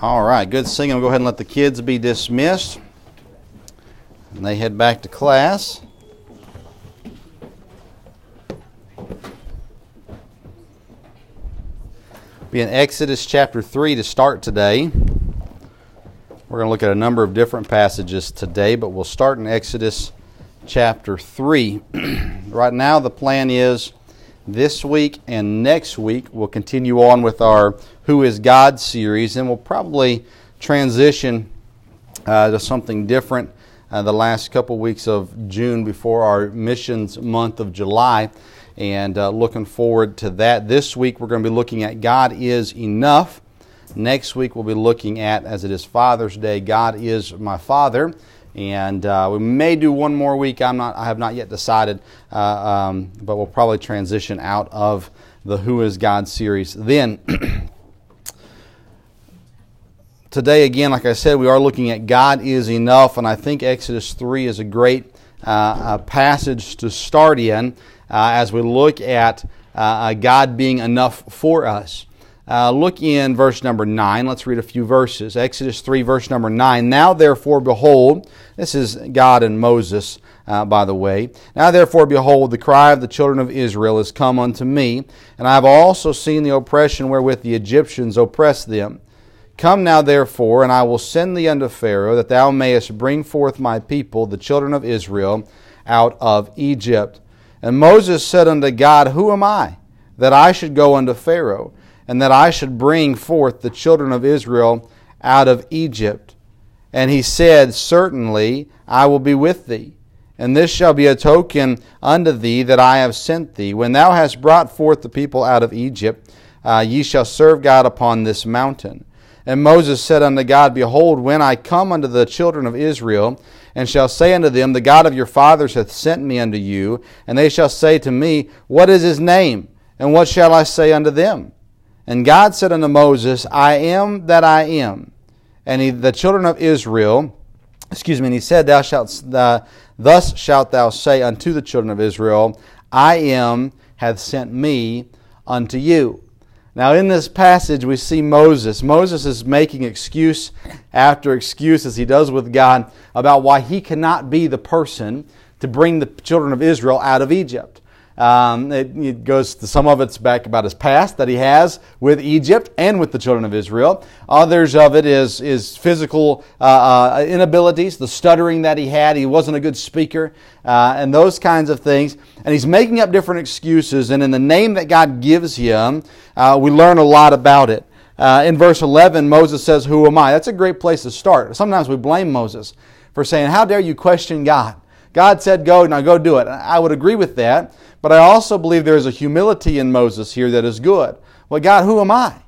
All right, good singing. We'll go ahead and let the kids be dismissed. And they head back to class. Be in Exodus chapter 3 to start today. We're going to look at a number of different passages today, but we'll start in Exodus chapter 3. right now, the plan is this week and next week we'll continue on with our Who is God series, and we'll probably transition uh, to something different uh, the last couple weeks of June before our missions month of July. And uh, looking forward to that. This week we're going to be looking at God is enough. Next week we'll be looking at, as it is Father's Day, God is my Father and uh, we may do one more week. I'm not. I have not yet decided, uh, um, but we'll probably transition out of the Who Is God series. Then today, again, like I said, we are looking at God is enough, and I think Exodus three is a great uh, passage to start in uh, as we look at uh, God being enough for us. Uh, look in verse number 9. Let's read a few verses. Exodus 3, verse number 9. Now, therefore, behold, this is God and Moses, uh, by the way. Now, therefore, behold, the cry of the children of Israel is come unto me, and I have also seen the oppression wherewith the Egyptians oppress them. Come now, therefore, and I will send thee unto Pharaoh, that thou mayest bring forth my people, the children of Israel, out of Egypt. And Moses said unto God, Who am I, that I should go unto Pharaoh? And that I should bring forth the children of Israel out of Egypt. And he said, Certainly I will be with thee. And this shall be a token unto thee that I have sent thee. When thou hast brought forth the people out of Egypt, uh, ye shall serve God upon this mountain. And Moses said unto God, Behold, when I come unto the children of Israel, and shall say unto them, The God of your fathers hath sent me unto you, and they shall say to me, What is his name? And what shall I say unto them? And God said unto Moses, I am that I am. And he, the children of Israel, excuse me, and he said, Thou shalt, uh, thus shalt thou say unto the children of Israel, I am hath sent me unto you. Now, in this passage, we see Moses. Moses is making excuse after excuse, as he does with God, about why he cannot be the person to bring the children of Israel out of Egypt. Um, it, it, goes to some of it's back about his past that he has with Egypt and with the children of Israel. Others of it is is physical uh, uh, inabilities, the stuttering that he had. He wasn't a good speaker, uh, and those kinds of things. And he's making up different excuses. And in the name that God gives him, uh, we learn a lot about it. Uh, in verse 11, Moses says, "Who am I?" That's a great place to start. Sometimes we blame Moses for saying, "How dare you question God?" God said, "Go now, go do it." I would agree with that. But I also believe there is a humility in Moses here that is good. Well, God, who am I?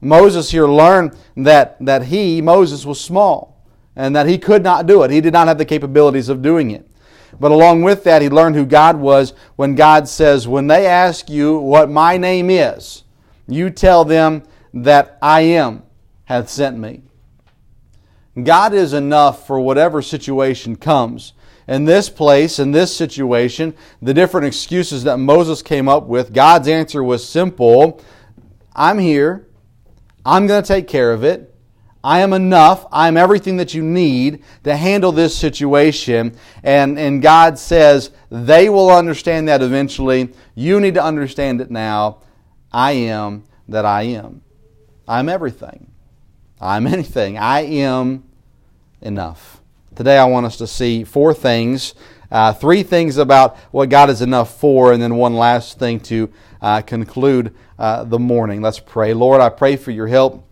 Moses here learned that, that he, Moses, was small and that he could not do it. He did not have the capabilities of doing it. But along with that, he learned who God was when God says, When they ask you what my name is, you tell them that I am hath sent me. God is enough for whatever situation comes in this place, in this situation, the different excuses that Moses came up with, God's answer was simple I'm here. I'm going to take care of it. I am enough. I am everything that you need to handle this situation. And, and God says they will understand that eventually. You need to understand it now. I am that I am. I'm everything. I'm anything. I am enough. Today I want us to see four things, uh, three things about what God is enough for, and then one last thing to uh, conclude uh, the morning. Let's pray. Lord, I pray for your help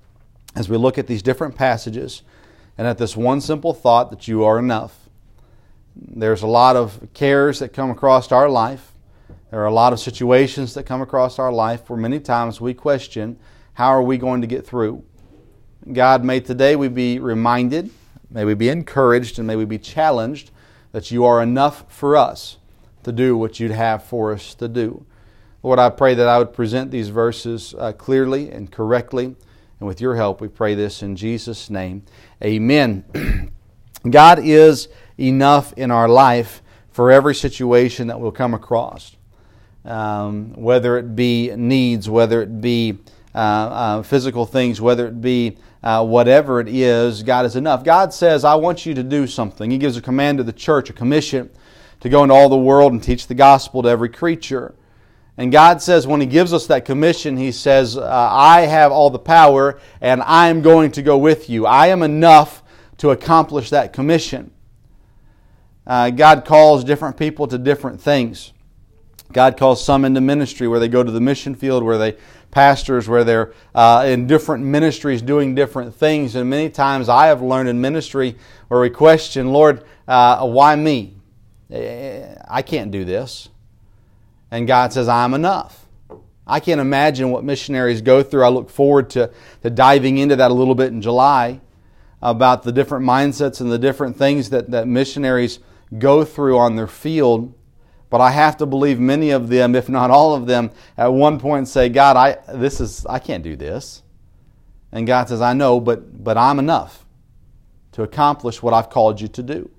as we look at these different passages and at this one simple thought that you are enough. There's a lot of cares that come across our life. There are a lot of situations that come across our life where many times we question how are we going to get through. God, may today we be reminded May we be encouraged and may we be challenged that you are enough for us to do what you'd have for us to do. Lord, I pray that I would present these verses uh, clearly and correctly. And with your help, we pray this in Jesus' name. Amen. God is enough in our life for every situation that we'll come across. Um, whether it be needs, whether it be uh, uh, physical things, whether it be uh, whatever it is, God is enough. God says, I want you to do something. He gives a command to the church, a commission to go into all the world and teach the gospel to every creature. And God says, when He gives us that commission, He says, uh, I have all the power and I am going to go with you. I am enough to accomplish that commission. Uh, God calls different people to different things. God calls some into ministry where they go to the mission field, where they pastors, where they're uh, in different ministries doing different things. And many times I have learned in ministry where we question, Lord, uh, why me? I can't do this. And God says, I'm enough. I can't imagine what missionaries go through. I look forward to, to diving into that a little bit in July about the different mindsets and the different things that, that missionaries go through on their field. But I have to believe many of them, if not all of them, at one point say, God, I, this is, I can't do this. And God says, I know, but, but I'm enough to accomplish what I've called you to do.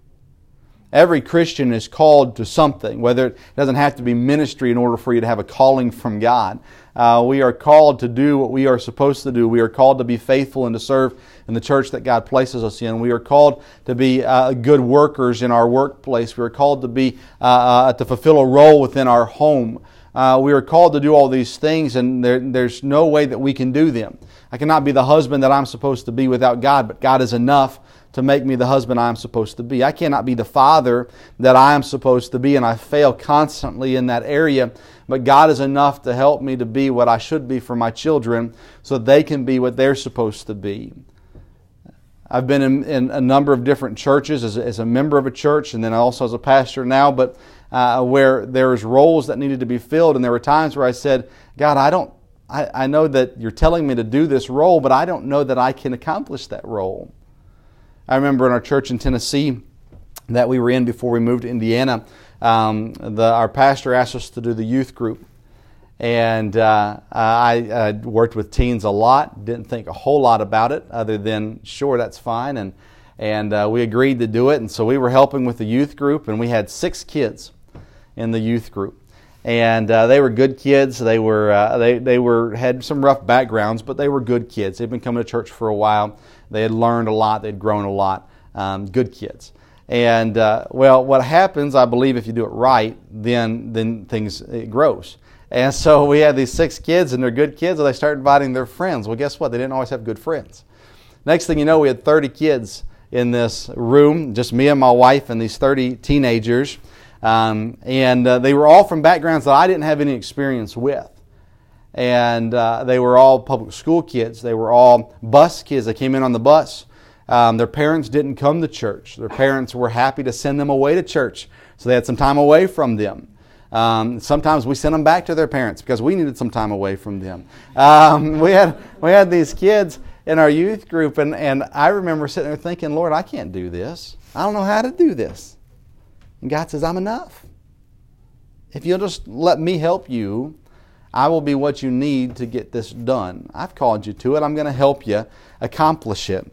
Every Christian is called to something, whether it doesn't have to be ministry in order for you to have a calling from God. Uh, we are called to do what we are supposed to do. We are called to be faithful and to serve in the church that God places us in. We are called to be uh, good workers in our workplace. We are called to be uh, uh to fulfill a role within our home. Uh, we are called to do all these things, and there, there's no way that we can do them. I cannot be the husband that I'm supposed to be without God, but God is enough to make me the husband I am supposed to be. I cannot be the father that I am supposed to be, and I fail constantly in that area. But God is enough to help me to be what I should be for my children so they can be what they're supposed to be. I've been in, in a number of different churches as a, as a, member of a church and then also as a pastor now, but uh, where there's roles that needed to be filled. And there were times where I said, God, I don't, I know that you're telling me to do this role, but I don't know that I can accomplish that role. I remember in our church in Tennessee that we were in before we moved to Indiana, um, the, our pastor asked us to do the youth group. And uh, I uh, worked with teens a lot, didn't think a whole lot about it other than, sure, that's fine. And, and uh, we agreed to do it. And so we were helping with the youth group, and we had six kids in the youth group. And uh, they were good kids. They were uh, they they were had some rough backgrounds, but they were good kids. They'd been coming to church for a while. They had learned a lot, they'd grown a lot. Um, good kids. And uh, well, what happens, I believe, if you do it right, then then things it grows. And so we had these six kids, and they're good kids, and they start inviting their friends. Well, guess what? They didn't always have good friends. Next thing you know, we had 30 kids in this room, just me and my wife, and these 30 teenagers. Um, and uh, they were all from backgrounds that I didn't have any experience with and uh, they were all public school kids. They were all bus kids. They came in on the bus. Um, their parents didn't come to church. Their parents were happy to send them away to church, so they had some time away from them. Um, sometimes we sent them back to their parents because we needed some time away from them. Um, we had we had these kids in our youth group, and, and I remember sitting there thinking, Lord, I can't do this. I don't know how to do this. And God says, I'm enough. If you'll just let me help you, I will be what you need to get this done. I've called you to it. I'm going to help you accomplish it.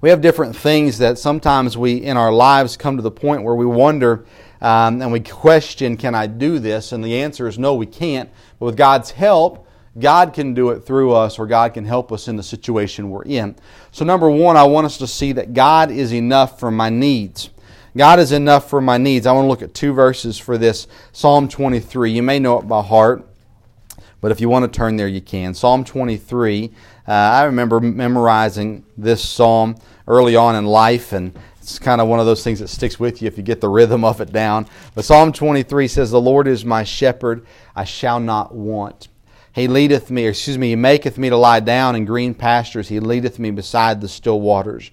We have different things that sometimes we in our lives come to the point where we wonder um, and we question, can I do this? And the answer is no, we can't. But with God's help, God can do it through us or God can help us in the situation we're in. So, number one, I want us to see that God is enough for my needs. God is enough for my needs. I want to look at two verses for this Psalm 23. You may know it by heart. But if you want to turn there, you can. Psalm 23. Uh, I remember memorizing this psalm early on in life, and it's kind of one of those things that sticks with you if you get the rhythm of it down. But Psalm 23 says, The Lord is my shepherd, I shall not want. He leadeth me, excuse me, He maketh me to lie down in green pastures. He leadeth me beside the still waters.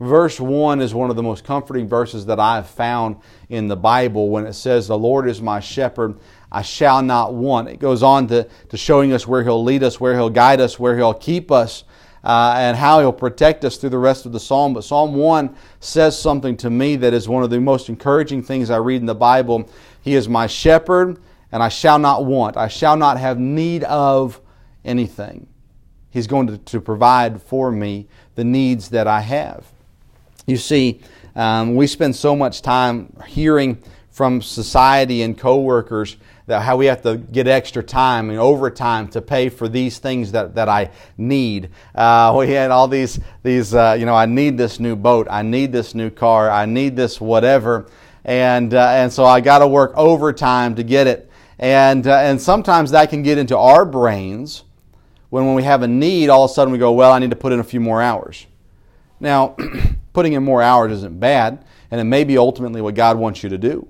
verse 1 is one of the most comforting verses that I have found in the Bible when it says, The Lord is my shepherd, I shall not want. It goes on to, to showing us where He'll lead us, where He'll guide us, where He'll keep us. uh, and how He'll protect us through the rest of the psalm. But Psalm 1 says something to me that is one of the most encouraging things I read in the Bible. He is my shepherd, and I shall not want. I shall not have need of anything. He's going to, to provide for me the needs that I have. You see, um, we spend so much time hearing from society and coworkers that how we have to get extra time and overtime to pay for these things that, that I need. Uh, we had all these these uh, you know I need this new boat, I need this new car, I need this whatever, and uh, and so I got to work overtime to get it, and uh, and sometimes that can get into our brains when when we have a need, all of a sudden we go, well, I need to put in a few more hours. Now, putting in more hours isn't bad, and it may be ultimately what God wants you to do.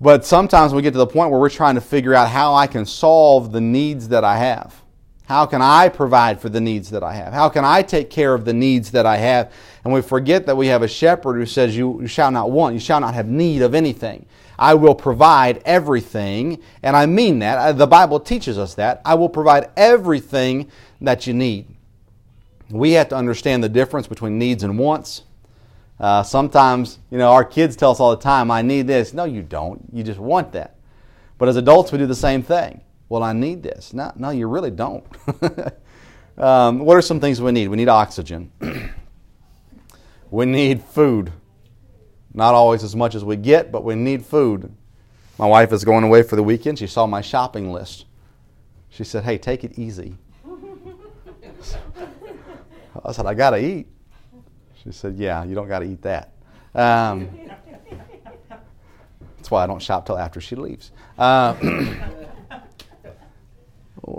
But sometimes we get to the point where we're trying to figure out how I can solve the needs that I have. How can I provide for the needs that I have? How can I take care of the needs that I have? And we forget that we have a shepherd who says, You, you shall not want, you shall not have need of anything. I will provide everything, and I mean that. Uh, the Bible teaches us that. I will provide everything that you need. We have to understand the difference between needs and wants. Uh, sometimes, you know, our kids tell us all the time, I need this. No, you don't. You just want that. But as adults, we do the same thing. Well, I need this. No, no you really don't. um, what are some things we need? We need oxygen. we need food. Not always as much as we get, but we need food. My wife is going away for the weekend. She saw my shopping list. She said, Hey, take it easy. I said, I got to eat. She said, Yeah, you don't got to eat that. Um, that's why I don't shop till after she leaves. Uh,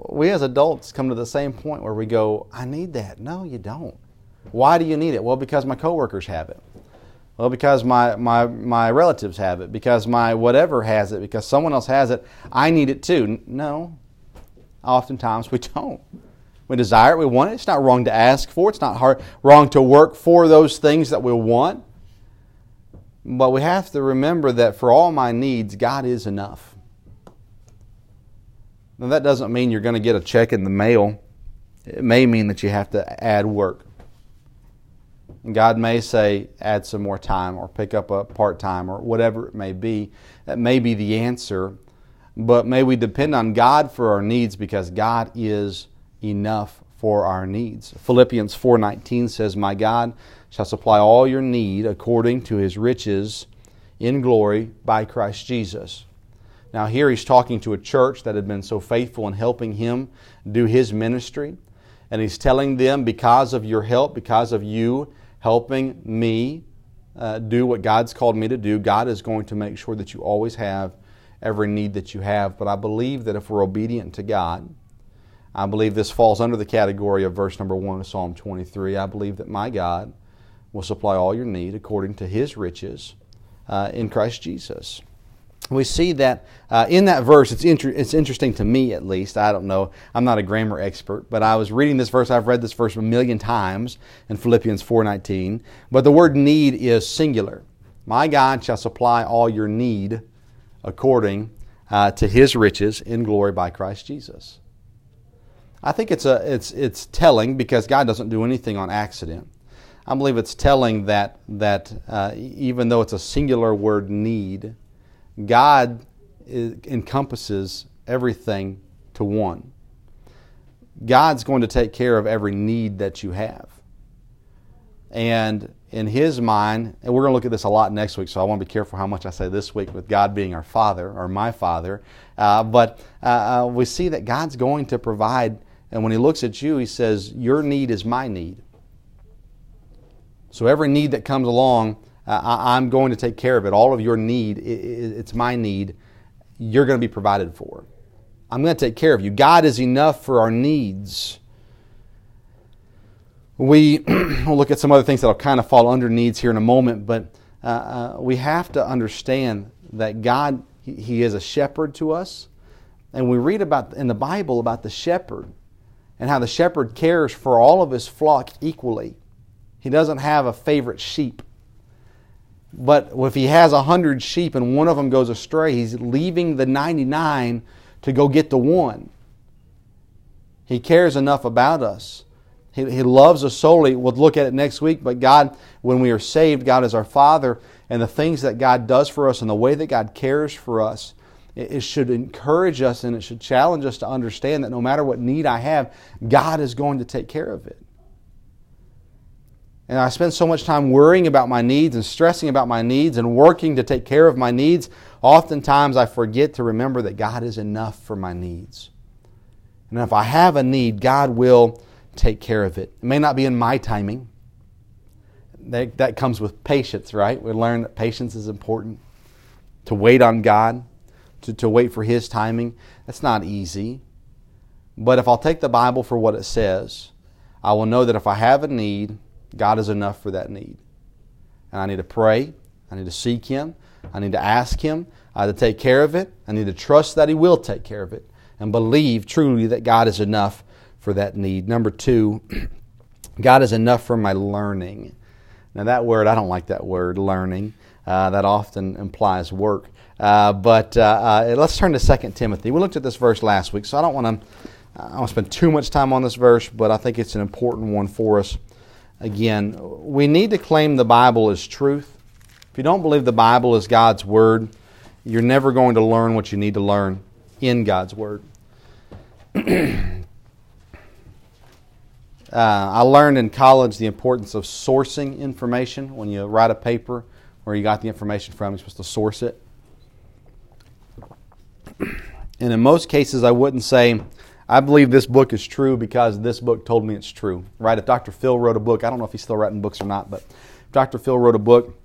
we as adults come to the same point where we go, I need that. No, you don't. Why do you need it? Well, because my coworkers have it. Well, because my, my, my relatives have it, because my whatever has it, because someone else has it, I need it too. No, oftentimes we don't. We desire it, we want it. It's not wrong to ask for it. It's not hard, wrong to work for those things that we want. But we have to remember that for all my needs, God is enough. Now, that doesn't mean you're going to get a check in the mail. It may mean that you have to add work. God may say, add some more time or pick up a part time or whatever it may be. That may be the answer. But may we depend on God for our needs because God is enough for our needs. Philippians 4:19 says, "My God shall supply all your need according to his riches in glory by Christ Jesus." Now here he's talking to a church that had been so faithful in helping him do his ministry, and he's telling them because of your help, because of you helping me uh, do what God's called me to do, God is going to make sure that you always have every need that you have. But I believe that if we're obedient to God, I believe this falls under the category of verse number one of Psalm 23. I believe that my God will supply all your need according to his riches uh, in Christ Jesus. We see that uh, in that verse, it's, inter- it's interesting to me at least. I don't know, I'm not a grammar expert, but I was reading this verse. I've read this verse a million times in Philippians 4.19. But the word need is singular. My God shall supply all your need according uh, to his riches in glory by Christ Jesus. I think it's, a, it's, it's telling because God doesn't do anything on accident. I believe it's telling that, that uh, even though it's a singular word need, God is, encompasses everything to one. God's going to take care of every need that you have. And in His mind, and we're going to look at this a lot next week, so I want to be careful how much I say this week with God being our Father or my Father. Uh, but uh, uh we see that God's going to provide and when he looks at you, he says, Your need is my need. So every need that comes along, uh, I'm going to take care of it. All of your need, it's my need. You're going to be provided for. I'm going to take care of you. God is enough for our needs. We will look at some other things that will kind of fall under needs here in a moment, but uh, uh, we have to understand that God, he, he is a shepherd to us. And we read about in the Bible about the shepherd and how the shepherd cares for all of his flock equally. He doesn't have a favorite sheep. But if he has a hundred sheep and one of them goes astray, he's leaving the 99 to go get the one. He cares enough about us. He, he loves us solely. We'll look at it next week, but God, when we are saved, God is our Father, and the things that God does for us and the way that God cares for us, it, should encourage us and it should challenge us to understand that no matter what need I have, God is going to take care of it. And I spend so much time worrying about my needs and stressing about my needs and working to take care of my needs. Oftentimes I forget to remember that God is enough for my needs. And if I have a need, God will take care of it. It may not be in my timing. That comes with patience, right? We learn that patience is important. To wait on God, to, to wait for His timing, that's not easy. But if I'll take the Bible for what it says, I will know that if I have a need, God is enough for that need. And I need to pray. I need to seek Him. I need to ask Him uh, to take care of it. I need to trust that He will take care of it and believe truly that God is enough for that need. Number two, God is enough for my learning. Now, that word, I don't like that word, learning. Uh, that often implies work. Uh, but uh, uh let's turn to 2 Timothy. We looked at this verse last week, so I don't want to. I don't want to spend too much time on this verse, but I think it's an important one for us again, we need to claim the Bible as truth. If you don't believe the Bible is God's Word, you're never going to learn what you need to learn in God's Word. uh, I learned in college the importance of sourcing information. When you write a paper where you got the information from, you're supposed to source it. And in most cases, I wouldn't say, I believe this book is true because this book told me it's true. Right? If Dr. Phil wrote a book, I don't know if he's still writing books or not, but if Dr. Phil wrote a book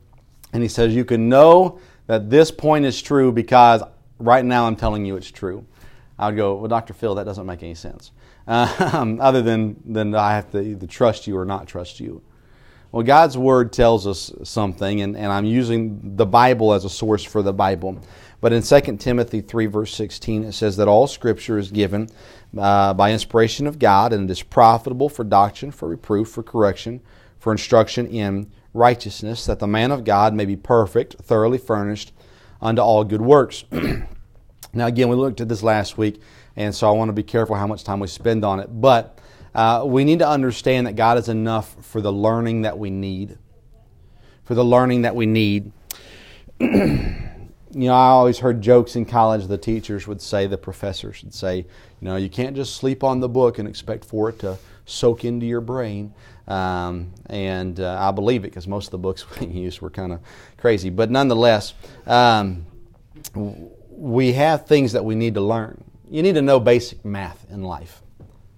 and he says, You can know that this point is true because right now I'm telling you it's true. I would go, Well, Dr. Phil, that doesn't make any sense. Um, other than, than I have to either trust you or not trust you. Well, God's Word tells us something, and, and I'm using the Bible as a source for the Bible. But in 2 Timothy 3, verse 16, it says that all Scripture is given uh, by inspiration of God, and it is profitable for doctrine, for reproof, for correction, for instruction in righteousness, that the man of God may be perfect, thoroughly furnished unto all good works. now, again, we looked at this last week, and so I want to be careful how much time we spend on it. But uh, we need to understand that God is enough for the learning that we need. For the learning that we need. you know, I always heard jokes in college. The teachers would say, the professors would say, you know, you can't just sleep on the book and expect for it to soak into your brain. Um, and uh, I believe it because most of the books we used were kind of crazy. But nonetheless, um, we have things that we need to learn. You need to know basic math in life.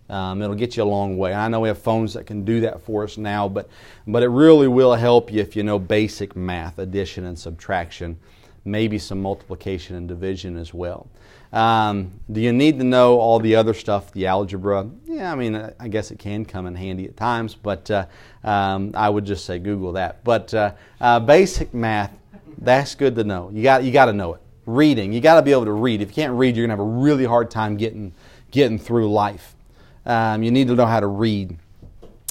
Um, it'll get you a long way. I know we have phones that can do that for us now, but, but it really will help you if you know basic math, addition and subtraction maybe some multiplication and division as well. Um, do you need to know all the other stuff, the algebra? Yeah, I mean, I guess it can come in handy at times, but uh, um, I would just say Google that. But uh, uh, basic math, that's good to know. You got you got to know it. Reading, you got to be able to read. If you can't read, you're gonna have a really hard time getting getting through life. Um, you need to know how to read.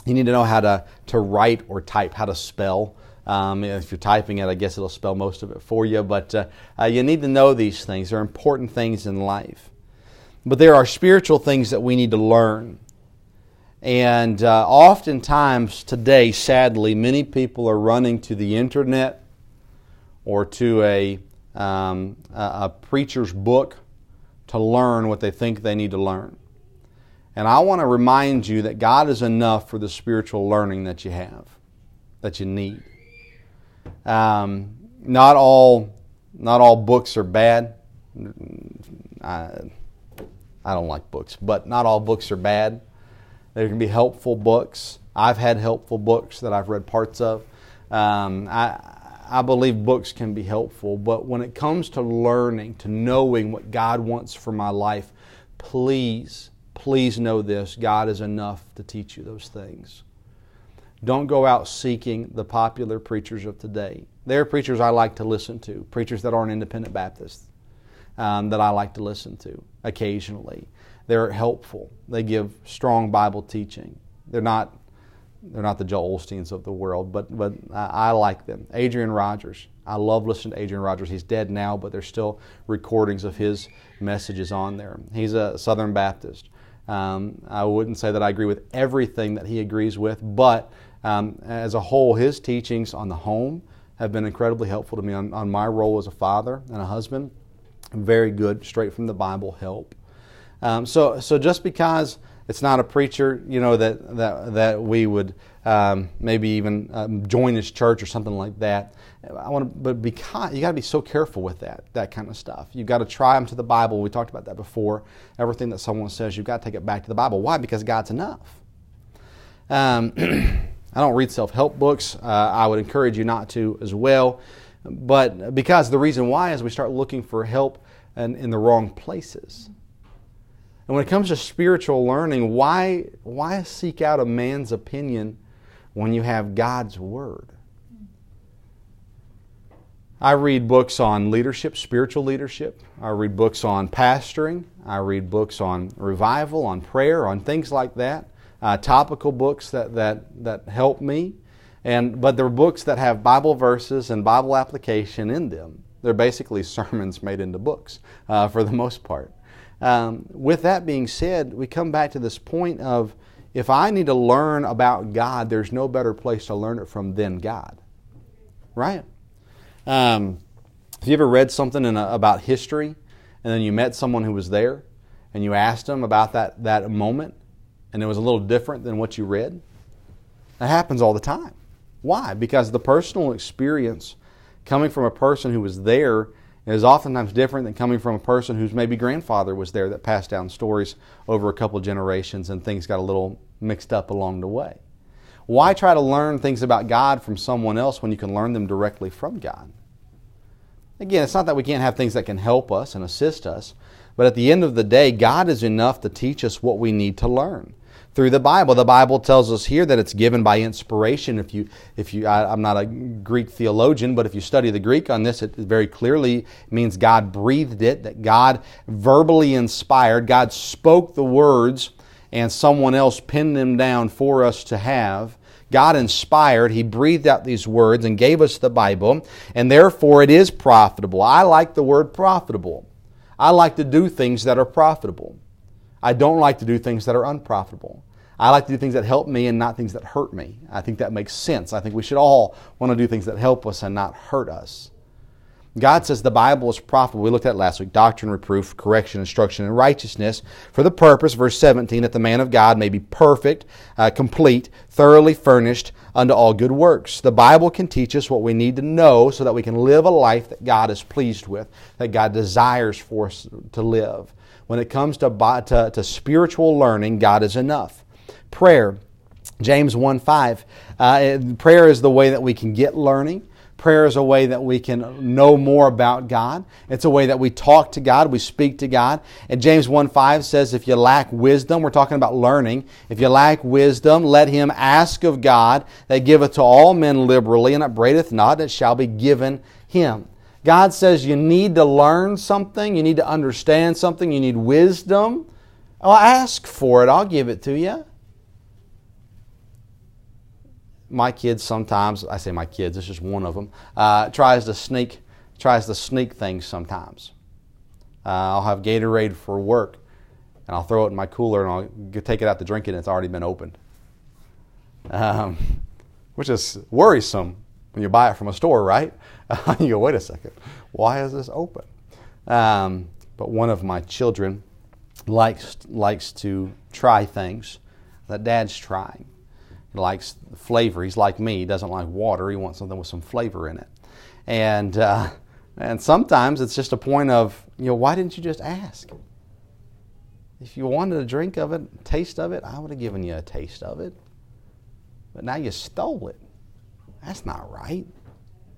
You need to know how to to write or type, how to spell. Um, if you're typing it, I guess it'll spell most of it for you. But uh, uh, you need to know these things. They're important things in life. But there are spiritual things that we need to learn. And uh, oftentimes today, sadly, many people are running to the internet or to a, um, a preacher's book to learn what they think they need to learn. And I want to remind you that God is enough for the spiritual learning that you have, that you need. Um, not all not all books are bad. I, I don't like books, but not all books are bad. There can be helpful books. I've had helpful books that I've read parts of. Um, I, I believe books can be helpful, but when it comes to learning, to knowing what God wants for my life, please, please know this God is enough to teach you those things. Don't go out seeking the popular preachers of today. There are preachers I like to listen to, preachers that aren't independent Baptists um, that I like to listen to occasionally. They're helpful. They give strong Bible teaching. They're not they're not the Joel Osteens of the world, but but I, I like them. Adrian Rogers. I love listening to Adrian Rogers. He's dead now, but there's still recordings of his messages on there. He's a Southern Baptist. Um, I wouldn't say that I agree with everything that he agrees with, but um, as a whole, his teachings on the home have been incredibly helpful to me on, on my role as a father and a husband. Very good, straight from the Bible help. Um, so, so just because it's not a preacher, you know, that, that, that we would um, maybe even um, join his church or something like that. I want to, but because you got to be so careful with that, that kind of stuff. You've got to try them to the Bible. We talked about that before. Everything that someone says, you've got to take it back to the Bible. Why? Because God's enough. Um, I don't read self help books. Uh, I would encourage you not to as well. But because the reason why is we start looking for help in, in the wrong places. And when it comes to spiritual learning, why, why seek out a man's opinion when you have God's Word? I read books on leadership, spiritual leadership. I read books on pastoring. I read books on revival, on prayer, on things like that. Uh, topical books that, that, that help me. And, but they're books that have Bible verses and Bible application in them. They're basically sermons made into books uh, for the most part. Um, with that being said, we come back to this point of if I need to learn about God, there's no better place to learn it from than God. Right? Um, have you ever read something a, about history and then you met someone who was there and you asked them about that, that moment and it was a little different than what you read? That happens all the time. Why? Because the personal experience coming from a person who was there is oftentimes different than coming from a person whose maybe grandfather was there that passed down stories over a couple generations and things got a little mixed up along the way. Why try to learn things about God from someone else when you can learn them directly from God? Again, it's not that we can't have things that can help us and assist us, but at the end of the day, God is enough to teach us what we need to learn through the Bible. The Bible tells us here that it's given by inspiration. If you, if you, I, am not a Greek theologian, but if you study the Greek on this, it very clearly means God breathed it, that God verbally inspired, God spoke the words, and someone else penned them down for us to have. God inspired, He breathed out these words and gave us the Bible, and therefore it is profitable. I like the word profitable. I like to do things that are profitable. I don't like to do things that are unprofitable. I like to do things that help me and not things that hurt me. I think that makes sense. I think we should all want to do things that help us and not hurt us. God says the Bible is profitable. We looked at last week doctrine, reproof, correction, instruction, and righteousness for the purpose, verse 17, that the man of God may be perfect, uh, complete, thoroughly furnished unto all good works. The Bible can teach us what we need to know so that we can live a life that God is pleased with, that God desires for us to live. When it comes to, to, to spiritual learning, God is enough prayer. James 1 5. Uh, prayer is the way that we can get learning. Prayer is a way that we can know more about God. It's a way that we talk to God, we speak to God. And James 1 5 says, If you lack wisdom, we're talking about learning. If you lack wisdom, let him ask of God that giveth to all men liberally and upbraideth not, it shall be given him. God says you need to learn something, you need to understand something, you need wisdom. Well, ask for it, I'll give it to you my kids sometimes, I say my kids, it's just one of them, uh, tries to sneak tries to sneak things sometimes. Uh, I'll have Gatorade for work, and I'll throw it in my cooler, and I'll take it out to drink it, and it's already been opened. Um, which is worrisome when you buy it from a store, right? you go, wait a second, why is this open? Um, but one of my children likes likes to try things that Dad's trying likes flavor. He's like me. He doesn't like water. He wants something with some flavor in it. And, uh, and sometimes it's just a point of, you know, why didn't you just ask? If you wanted a drink of it, taste of it, I would have given you a taste of it. But now you stole it. That's not right.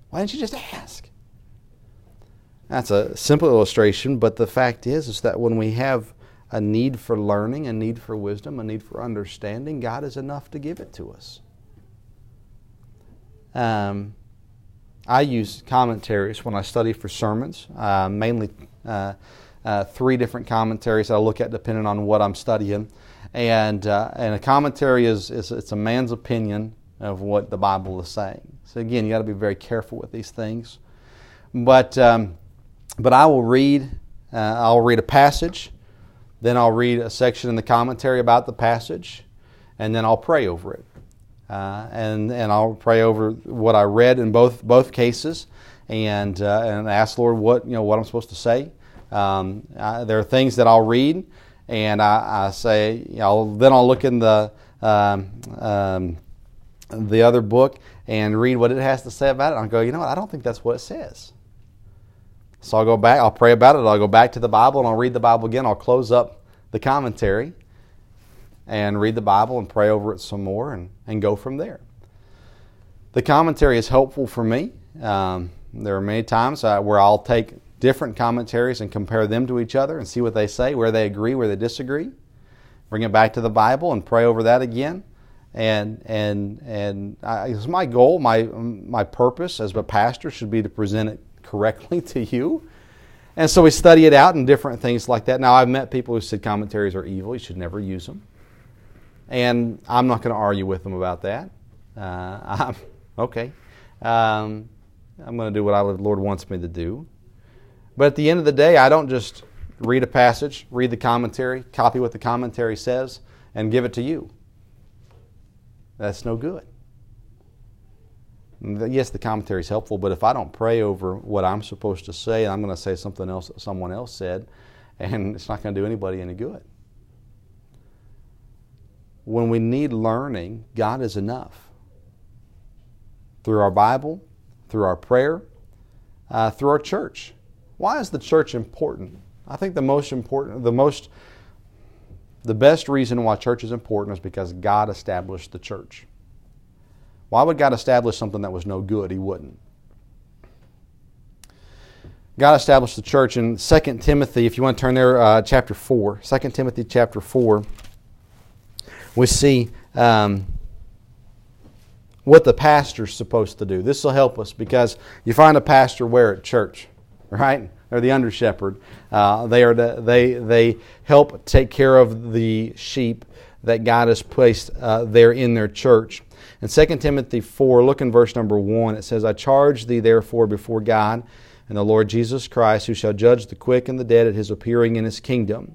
Why didn't you just ask? That's a simple illustration, but the fact is, is that when we have a need for learning, a need for wisdom, a need for understanding, God is enough to give it to us. Um, I use commentaries when I study for sermons, uh, mainly uh, uh, three different commentaries I look at depending on what I'm studying. And, uh, and a commentary is, is it's a man's opinion of what the Bible is saying. So again, you got to be very careful with these things. But, um, but I will read, uh, I'll read a passage Then I'll read a section in the commentary about the passage, and then I'll pray over it. Uh, and, and I'll pray over what I read in both, both cases and, uh, and ask Lord what, you know, what I'm supposed to say. Um, I, there are things that I'll read, and I, I say, you know, then I'll look in the, um, um, the other book and read what it has to say about it. I'll go, you know what, I don't think that's what it says. So I'll go back, I'll pray about it, I'll go back to the Bible and I'll read the Bible again. I'll close up the commentary and read the Bible and pray over it some more and, and go from there. The commentary is helpful for me. Um, there are many times uh, where I'll take different commentaries and compare them to each other and see what they say, where they agree, where they disagree. Bring it back to the Bible and pray over that again. And and and I, it's my goal, my my purpose as a pastor should be to present it correctly to you. And so we study it out and different things like that. Now, I've met people who said commentaries are evil, you should never use them. And I'm not going to argue with them about that. Uh, I'm, okay. Um, I'm going to do what I, the Lord wants me to do. But at the end of the day, I don't just read a passage, read the commentary, copy what the commentary says, and give it to you. That's no good yes, the commentary is helpful, but if I don't pray over what I'm supposed to say, I'm going to say something else that someone else said, and it's not going to do anybody any good. When we need learning, God is enough. Through our Bible, through our prayer, uh, through our church. Why is the church important? I think the most important, the most, the best reason why church is important is because God established the church. Why would God establish something that was no good? He wouldn't. God established the church in 2 Timothy, if you want to turn there, uh, chapter 4. 2 Timothy chapter 4. We see um, what the pastor's supposed to do. This will help us because you find a pastor where at church, right? They're the under shepherd. Uh, they, are the, they, they help take care of the sheep that God has placed uh, there in their church. In 2 Timothy 4, look in verse number 1. It says, I charge thee therefore before God and the Lord Jesus Christ, who shall judge the quick and the dead at his appearing in his kingdom.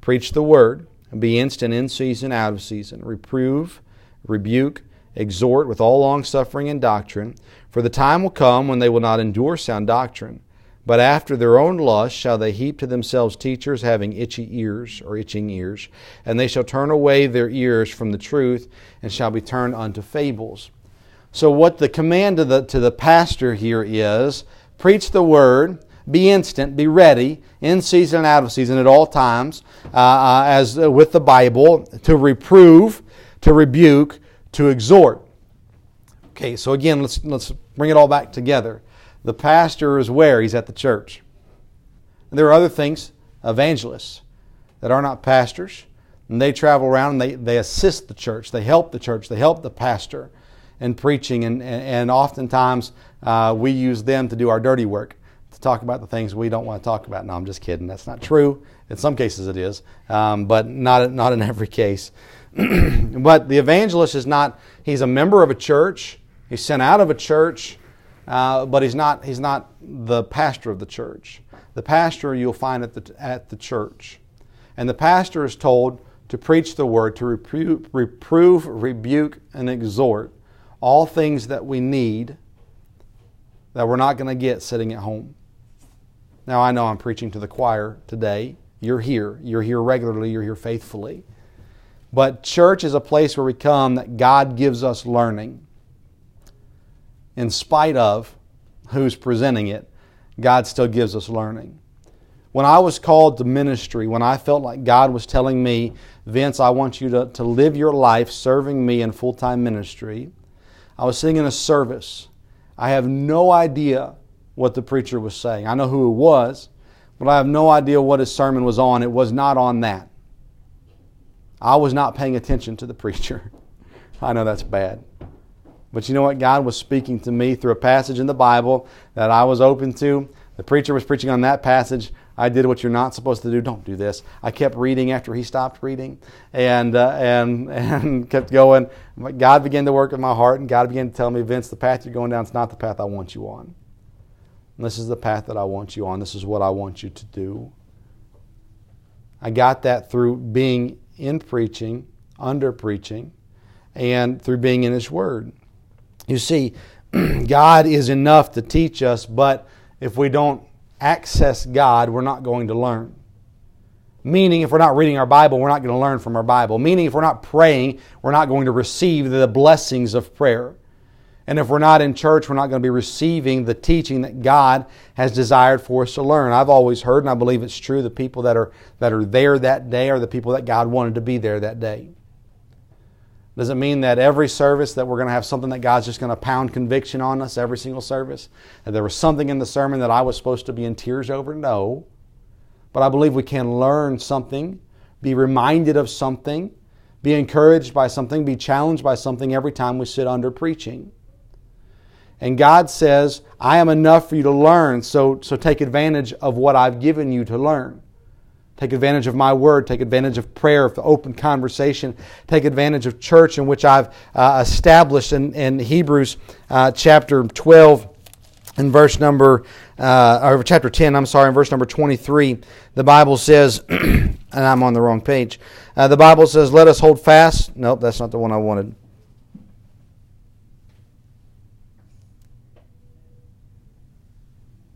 Preach the word, and be instant in season, out of season. Reprove, rebuke, exhort with all longsuffering and doctrine. For the time will come when they will not endure sound doctrine but after their own lust shall they heap to themselves teachers having itchy ears or itching ears, and they shall turn away their ears from the truth and shall be turned unto fables. So, what the command to the, to the pastor here is preach the word, be instant, be ready, in season and out of season at all times, uh, uh, as uh, with the Bible, to reprove, to rebuke, to exhort. Okay, so again, let's, let's bring it all back together. The pastor is where? He's at the church. And there are other things, evangelists, that are not pastors. And they travel around and they, they assist the church. They help the church. They help the pastor in preaching. And, and, and oftentimes uh, we use them to do our dirty work, to talk about the things we don't want to talk about. No, I'm just kidding. That's not true. In some cases it is, um, but not, not in every case. but the evangelist is not, he's a member of a church. He's sent out of a church uh, but he's not, he's not the pastor of the church. The pastor you'll find at the, at the church. And the pastor is told to preach the word, to reprove, reprove, rebuke, and exhort all things that we need that we're not going to get sitting at home. Now, I know I'm preaching to the choir today. You're here. You're here regularly. You're here faithfully. But church is a place where we come that God gives us learning in spite of who's presenting it, God still gives us learning. When I was called to ministry, when I felt like God was telling me, Vince, I want you to, to live your life serving me in full time ministry, I was sitting in a service. I have no idea what the preacher was saying. I know who it was, but I have no idea what his sermon was on. It was not on that. I was not paying attention to the preacher. I know that's bad. But you know what? God was speaking to me through a passage in the Bible that I was open to. The preacher was preaching on that passage. I did what you're not supposed to do. Don't do this. I kept reading after he stopped reading, and uh, and and kept going. God began to work in my heart, and God began to tell me, Vince, the path you're going down is not the path I want you on. This is the path that I want you on. This is what I want you to do. I got that through being in preaching, under preaching, and through being in His Word. You see, God is enough to teach us, but if we don't access God, we're not going to learn. Meaning, if we're not reading our Bible, we're not going to learn from our Bible. Meaning, if we're not praying, we're not going to receive the blessings of prayer. And if we're not in church, we're not going to be receiving the teaching that God has desired for us to learn. I've always heard, and I believe it's true, the people that are, that are there that day are the people that God wanted to be there that day. Does it mean that every service that we're going to have something that God's just going to pound conviction on us every single service? That there was something in the sermon that I was supposed to be in tears over? No. But I believe we can learn something, be reminded of something, be encouraged by something, be challenged by something every time we sit under preaching. And God says, I am enough for you to learn, so, so take advantage of what I've given you to learn. Take advantage of my word. Take advantage of prayer, of the open conversation. Take advantage of church in which I've uh, established in, in Hebrews uh, chapter 12 in verse number, uh, or chapter 10, I'm sorry, in verse number 23. The Bible says, and I'm on the wrong page. Uh, the Bible says, let us hold fast. Nope, that's not the one I wanted.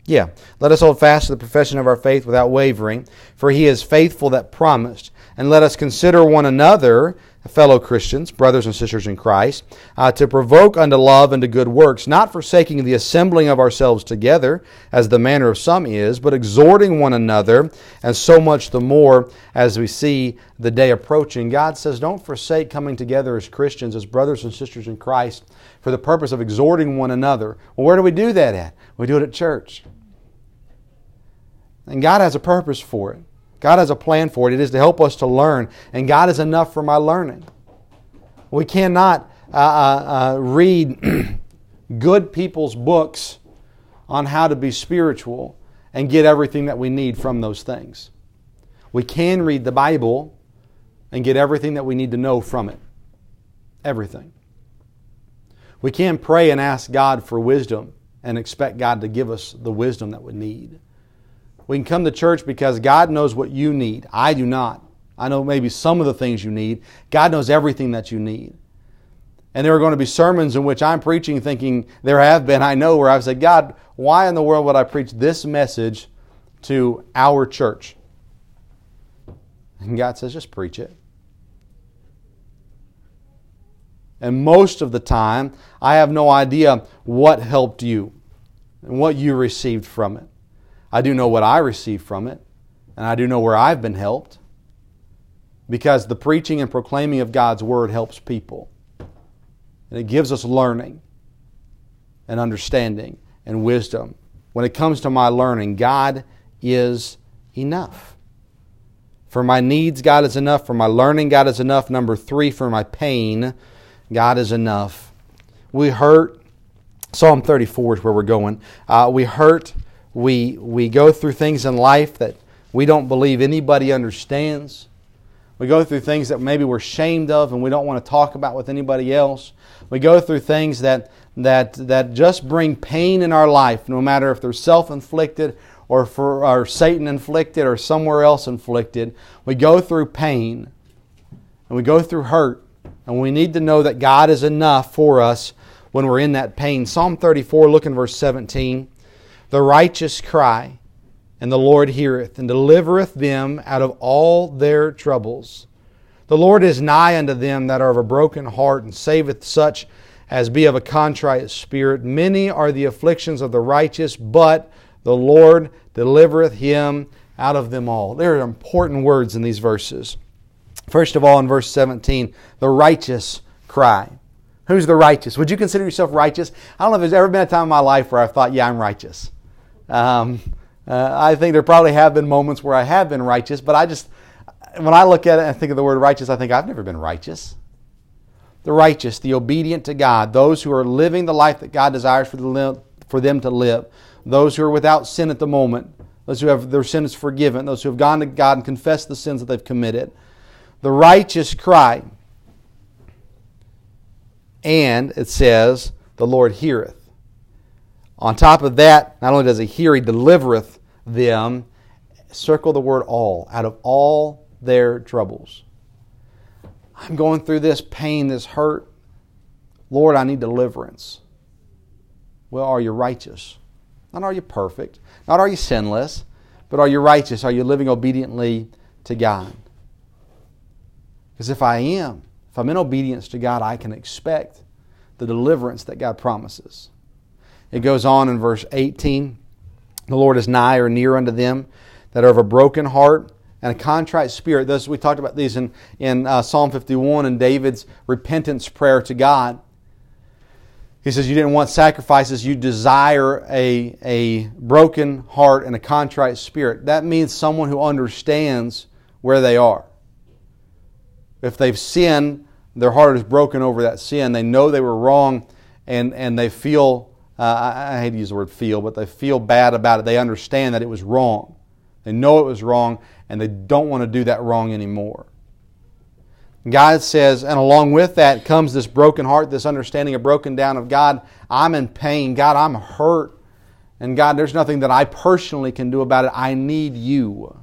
Yeah. Let us hold fast to the profession of our faith without wavering, for he is faithful that promised. And let us consider one another, fellow Christians, brothers and sisters in Christ, uh, to provoke unto love and to good works, not forsaking the assembling of ourselves together, as the manner of some is, but exhorting one another, and so much the more as we see the day approaching. God says, don't forsake coming together as Christians, as brothers and sisters in Christ, for the purpose of exhorting one another. Well, where do we do that at? We do it at church. And God has a purpose for it. God has a plan for it. It is to help us to learn. And God is enough for my learning. We cannot uh, uh, uh, read good people's books on how to be spiritual and get everything that we need from those things. We can read the Bible and get everything that we need to know from it. Everything. We can pray and ask God for wisdom and expect God to give us the wisdom that we need. We can come to church because God knows what you need. I do not. I know maybe some of the things you need. God knows everything that you need. And there are going to be sermons in which I'm preaching thinking, there have been, I know, where I've said, God, why in the world would I preach this message to our church? And God says, just preach it. And most of the time, I have no idea what helped you and what you received from it. I do know what I received from it, and I do know where I've been helped. Because the preaching and proclaiming of God's Word helps people. And it gives us learning and understanding and wisdom. When it comes to my learning, God is enough. For my needs, God is enough. For my learning, God is enough. Number three, for my pain, God is enough. We hurt. Psalm 34 is where we're going. Uh, we hurt we, we go through things in life that we don't believe anybody understands. We go through things that maybe we're ashamed of and we don't want to talk about with anybody else. We go through things that, that, that just bring pain in our life, no matter if they're self inflicted or, for, or Satan inflicted or somewhere else inflicted. We go through pain and we go through hurt. And we need to know that God is enough for us when we're in that pain. Psalm 34, look in verse 17. The righteous cry, and the Lord heareth, and delivereth them out of all their troubles. The Lord is nigh unto them that are of a broken heart, and saveth such as be of a contrite spirit. Many are the afflictions of the righteous, but the Lord delivereth him out of them all. There are important words in these verses. First of all, in verse 17, the righteous cry. Who's the righteous? Would you consider yourself righteous? I don't know if there's ever been a time in my life where I thought, yeah, I'm righteous. Um, uh, I think there probably have been moments where I have been righteous, but I just, when I look at it and think of the word righteous, I think I've never been righteous. The righteous, the obedient to God, those who are living the life that God desires for, the, for them to live, those who are without sin at the moment, those who have their sins forgiven, those who have gone to God and confessed the sins that they've committed. The righteous cry. And it says, the Lord heareth. On top of that, not only does he hear, he delivereth them. circle the word all, out of all their troubles. I'm going through this pain, this hurt. Lord, I need deliverance. Well, are you righteous? Not are you perfect, not are you sinless, but are you righteous? Are you living obediently to God? Because if I am, if I'm in obedience to God, I can expect the deliverance that God promises. It goes on in verse 18 The Lord is nigh or near unto them that are of a broken heart and a contrite spirit. Those we talked about these in, in uh, Psalm 51 and David's repentance prayer to God. He says, You didn't want sacrifices, you desire a, a broken heart and a contrite spirit. That means someone who understands where they are. If they've sinned, their heart is broken over that sin. They know they were wrong and, and they feel, uh, I, I hate to use the word feel, but they feel bad about it. They understand that it was wrong. They know it was wrong and they don't want to do that wrong anymore. God says, and along with that comes this broken heart, this understanding of broken down of God, I'm in pain. God, I'm hurt. And God, there's nothing that I personally can do about it. I need you.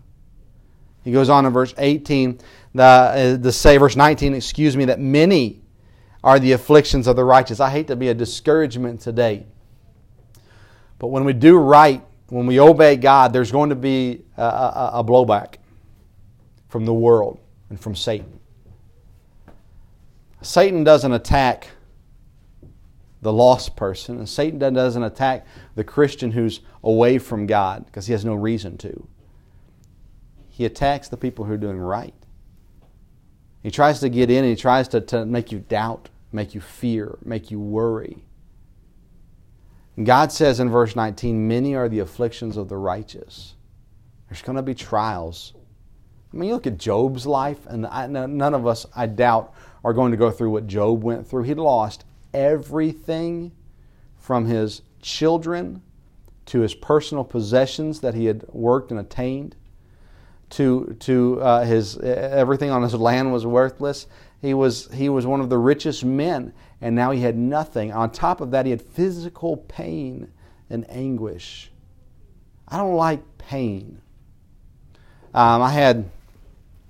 He goes on in verse 18, the, uh, the say, verse 19, excuse me, that many are the afflictions of the righteous. I hate to be a discouragement today. But when we do right, when we obey God, there's going to be a, a, a blowback from the world and from Satan. Satan doesn't attack the lost person, and Satan doesn't attack the Christian who's away from God because he has no reason to. He attacks the people who are doing right. He tries to get in and he tries to, to make you doubt, make you fear, make you worry. God says in verse 19, Many are the afflictions of the righteous. There's going to be trials. I mean, you look at Job's life, and I, none of us, I doubt, are going to go through what Job went through. He lost everything from his children to his personal possessions that he had worked and attained to to uh, his everything on his land was worthless. He was he was one of the richest men, and now he had nothing. On top of that, he had physical pain and anguish. I don't like pain. Um, I had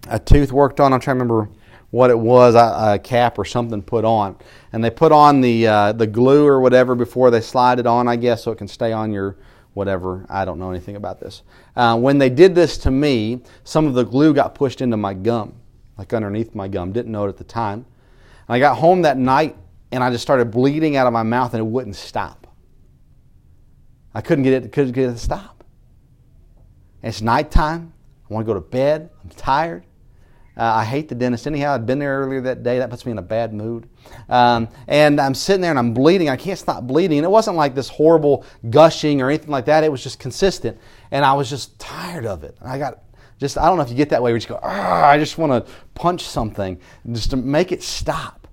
a tooth worked on. I'm trying to remember what it was, a, a, cap or something put on. And they put on the, uh, the glue or whatever before they slide it on, I guess, so it can stay on your whatever. I don't know anything about this. Uh, when they did this to me, some of the glue got pushed into my gum, like underneath my gum. Didn't know it at the time. And I got home that night and I just started bleeding out of my mouth and it wouldn't stop. I couldn't get it, couldn't get it to stop. And it's nighttime. I want to go to bed. I'm tired. Uh, I hate the dentist. Anyhow, I'd been there earlier that day. That puts me in a bad mood. Um, and I'm sitting there and I'm bleeding. I can't stop bleeding. And it wasn't like this horrible gushing or anything like that. It was just consistent. And I was just tired of it. I got just, I don't know if you get that way where you just go, I just want to punch something just to make it stop.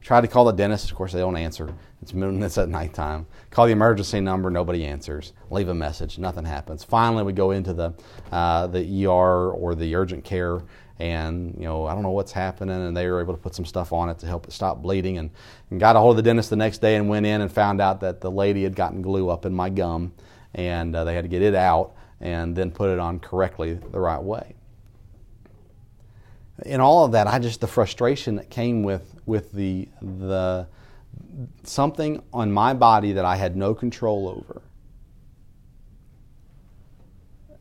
Try to call the dentist. Of course, they don't answer. It's, it's at nighttime. Call the emergency number. Nobody answers. Leave a message. Nothing happens. Finally, we go into the, uh, the ER or the urgent care and you know I don't know what's happening, and they were able to put some stuff on it to help it stop bleeding, and, and got a hold of the dentist the next day and went in and found out that the lady had gotten glue up in my gum, and uh, they had to get it out and then put it on correctly the right way. In all of that, I just the frustration that came with with the the something on my body that I had no control over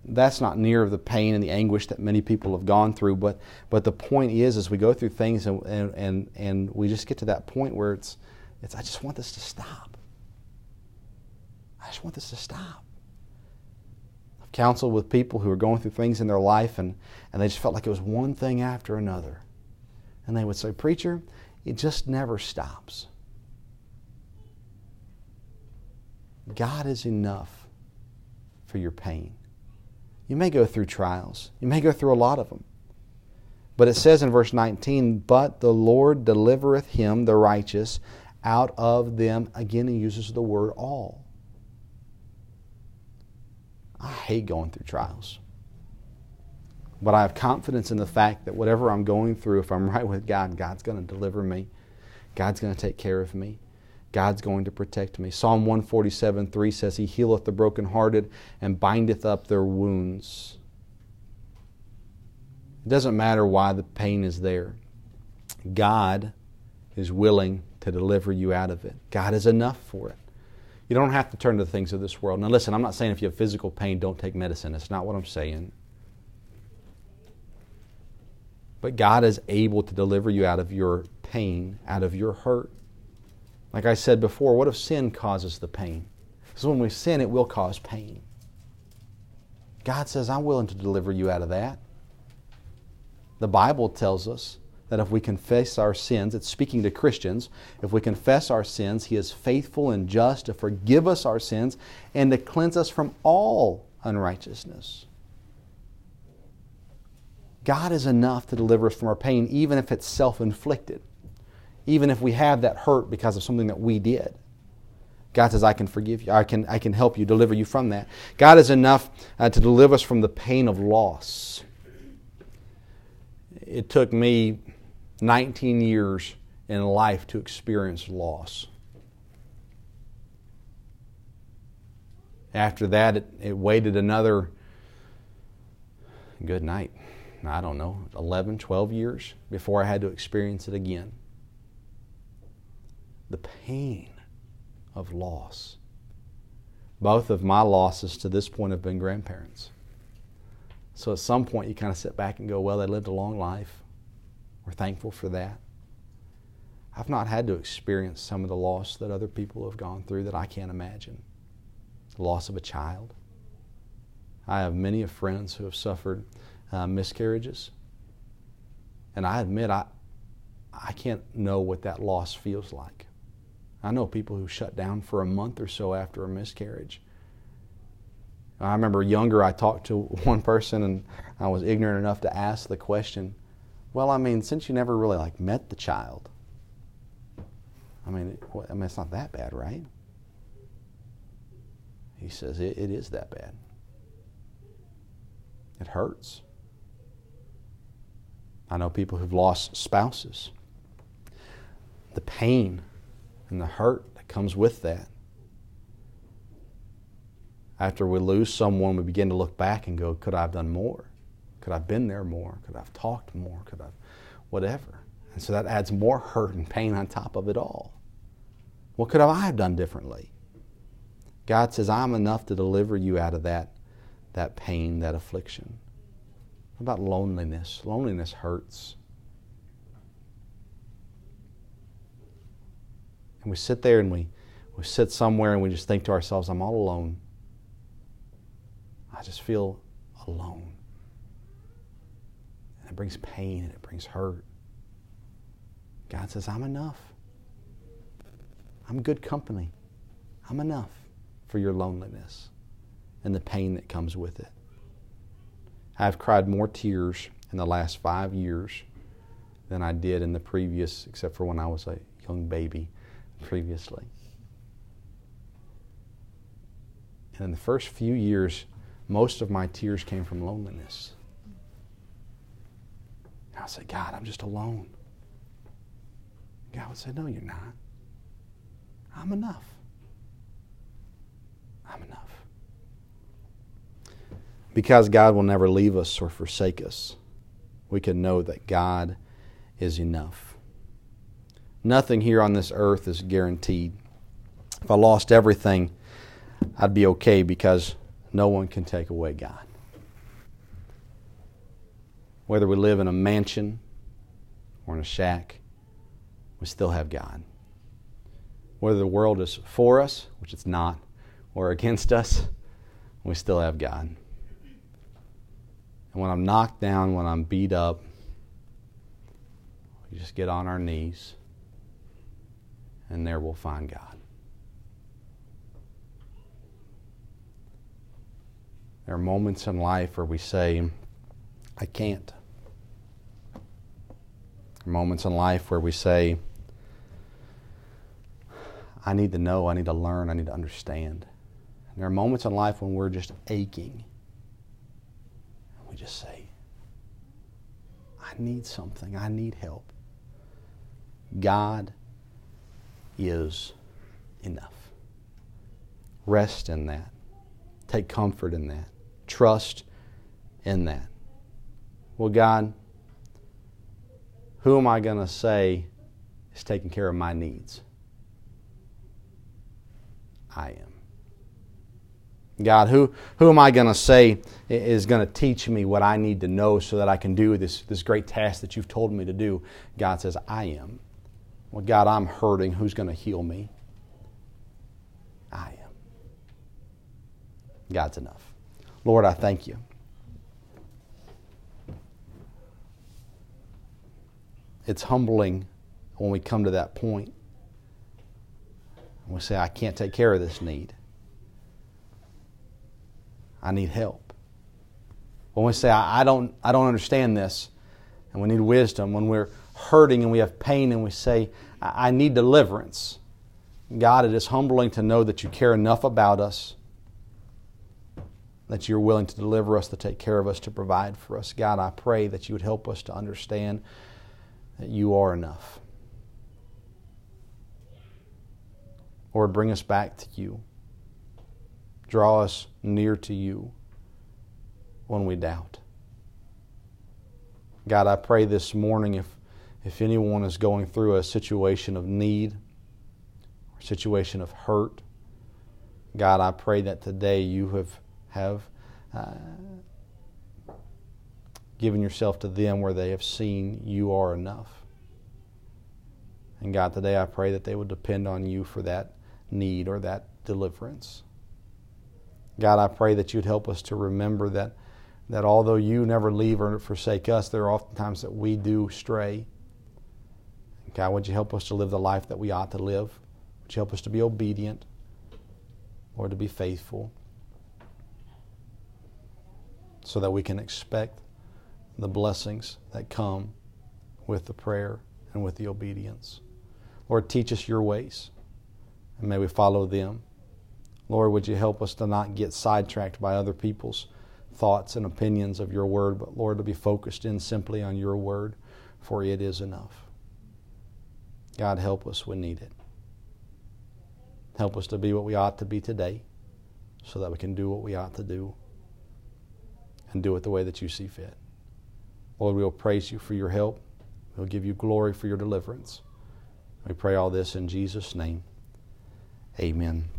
that's not near the pain and the anguish that many people have gone through. But but the point is, as we go through things and and and we just get to that point where it's it's I just want this to stop. I just want this to stop. I've counseled with people who are going through things in their life and, and they just felt like it was one thing after another. And they would say, Preacher, it just never stops. God is enough for your pain. You may go through trials, you may go through a lot of them. But it says in verse 19, But the Lord delivereth him, the righteous, out of them. Again, he uses the word all. I hate going through trials. But I have confidence in the fact that whatever I'm going through, if I'm right with God, God's going to deliver me. God's going to take care of me. God's going to protect me. Psalm 147 3 says, He healeth the brokenhearted and bindeth up their wounds. It doesn't matter why the pain is there. God is willing to deliver you out of it. God is enough for it. You don't have to turn to the things of this world. Now, listen, I'm not saying if you have physical pain, don't take medicine. That's not what I'm saying. But God is able to deliver you out of your pain, out of your hurt. Like I said before, what if sin causes the pain? Because when we sin, it will cause pain. God says, I'm willing to deliver you out of that. The Bible tells us that if we confess our sins, it's speaking to Christians, if we confess our sins, He is faithful and just to forgive us our sins and to cleanse us from all unrighteousness. God is enough to deliver us from our pain, even if it's self inflicted, even if we have that hurt because of something that we did. God says, I can forgive you. I can, I can help you, deliver you from that. God is enough uh, to deliver us from the pain of loss. It took me 19 years in life to experience loss. After that, it, it waited another good night. I don't know, 11, 12 years before I had to experience it again. The pain of loss. Both of my losses to this point have been grandparents. So at some point, you kind of sit back and go, well, they lived a long life. We're thankful for that. I've not had to experience some of the loss that other people have gone through that I can't imagine. The loss of a child. I have many of friends who have suffered uh, miscarriages. And I admit, I, I can't know what that loss feels like. I know people who shut down for a month or so after a miscarriage. I remember younger, I talked to one person and I was ignorant enough to ask the question, well, I mean, since you never really like met the child, I mean, I mean, it's not that bad, right? He says it, it is that bad. It hurts. I know people who've lost spouses. The pain and the hurt that comes with that. After we lose someone, we begin to look back and go, could I have done more? Could I have been there more? Could I have talked more? Could I have whatever? And so that adds more hurt and pain on top of it all. What could I have done differently? God says, I'm enough to deliver you out of that, that pain, that affliction. What about loneliness? Loneliness hurts. And we sit there and we, we sit somewhere and we just think to ourselves, I'm all alone. I just feel alone. And it brings pain and it brings hurt. God says, I'm enough. I'm good company. I'm enough for your loneliness and the pain that comes with it. I've cried more tears in the last five years than I did in the previous, except for when I was a young baby previously. And in the first few years, most of my tears came from loneliness. I said, God, I'm just alone. God would say, No, you're not. I'm enough. I'm enough. Because God will never leave us or forsake us, we can know that God is enough. Nothing here on this earth is guaranteed. If I lost everything, I'd be okay because no one can take away God. Whether we live in a mansion or in a shack, we still have God. Whether the world is for us, which it's not, or against us, we still have God. And when I'm knocked down, when I'm beat up, we just get on our knees, and there we'll find God. There are moments in life where we say, I can't. There are moments in life where we say, I need to know, I need to learn, I need to understand. And there are moments in life when we're just aching. And we just say, I need something, I need help. God is enough. Rest in that. Take comfort in that. Trust in that. Well, God, who am I going to say is taking care of my needs? I am. God, who, who am I going to say is going to teach me what I need to know so that I can do this, this great task that you've told me to do? God says, I am. Well, God, I'm hurting. Who's going to heal me? I am. God's enough. Lord, I thank you. It's humbling when we come to that point. And we say, I can't take care of this need. I need help. When we say, I, don't, I don't understand this, and we need wisdom, when we're hurting and we have pain and we say, I, need deliverance, God, it is humbling to know that you care enough about us, that you're willing to deliver us, to take care of us, to provide for us. God, I pray that you would help us to understand that you are enough. Lord, bring us back to you. Draw us near to you when we doubt. God, I pray this morning if, if anyone is going through a situation of need or situation of hurt, God, I pray that today you have, have uh, given yourself to them where they have seen you are enough. And God, today I pray that they would depend on you for that need or that deliverance. God, I pray that you'd help us to remember that, that although you never leave or forsake us, there are often times that we do stray. God, would you help us to live the life that we ought to live? Would you help us to be obedient or to be faithful so that we can expect the blessings that come with the prayer and with the obedience? Lord, teach us your ways, and may we follow them. Lord, would you help us to not get sidetracked by other people's thoughts and opinions of your word, but Lord, to be focused in simply on your word, for it is enough. God, help us when needed. Help us to be what we ought to be today so that we can do what we ought to do and do it the way that you see fit. Lord, we will praise you for your help. We'll give you glory for your deliverance. We pray all this in Jesus' name. Amen.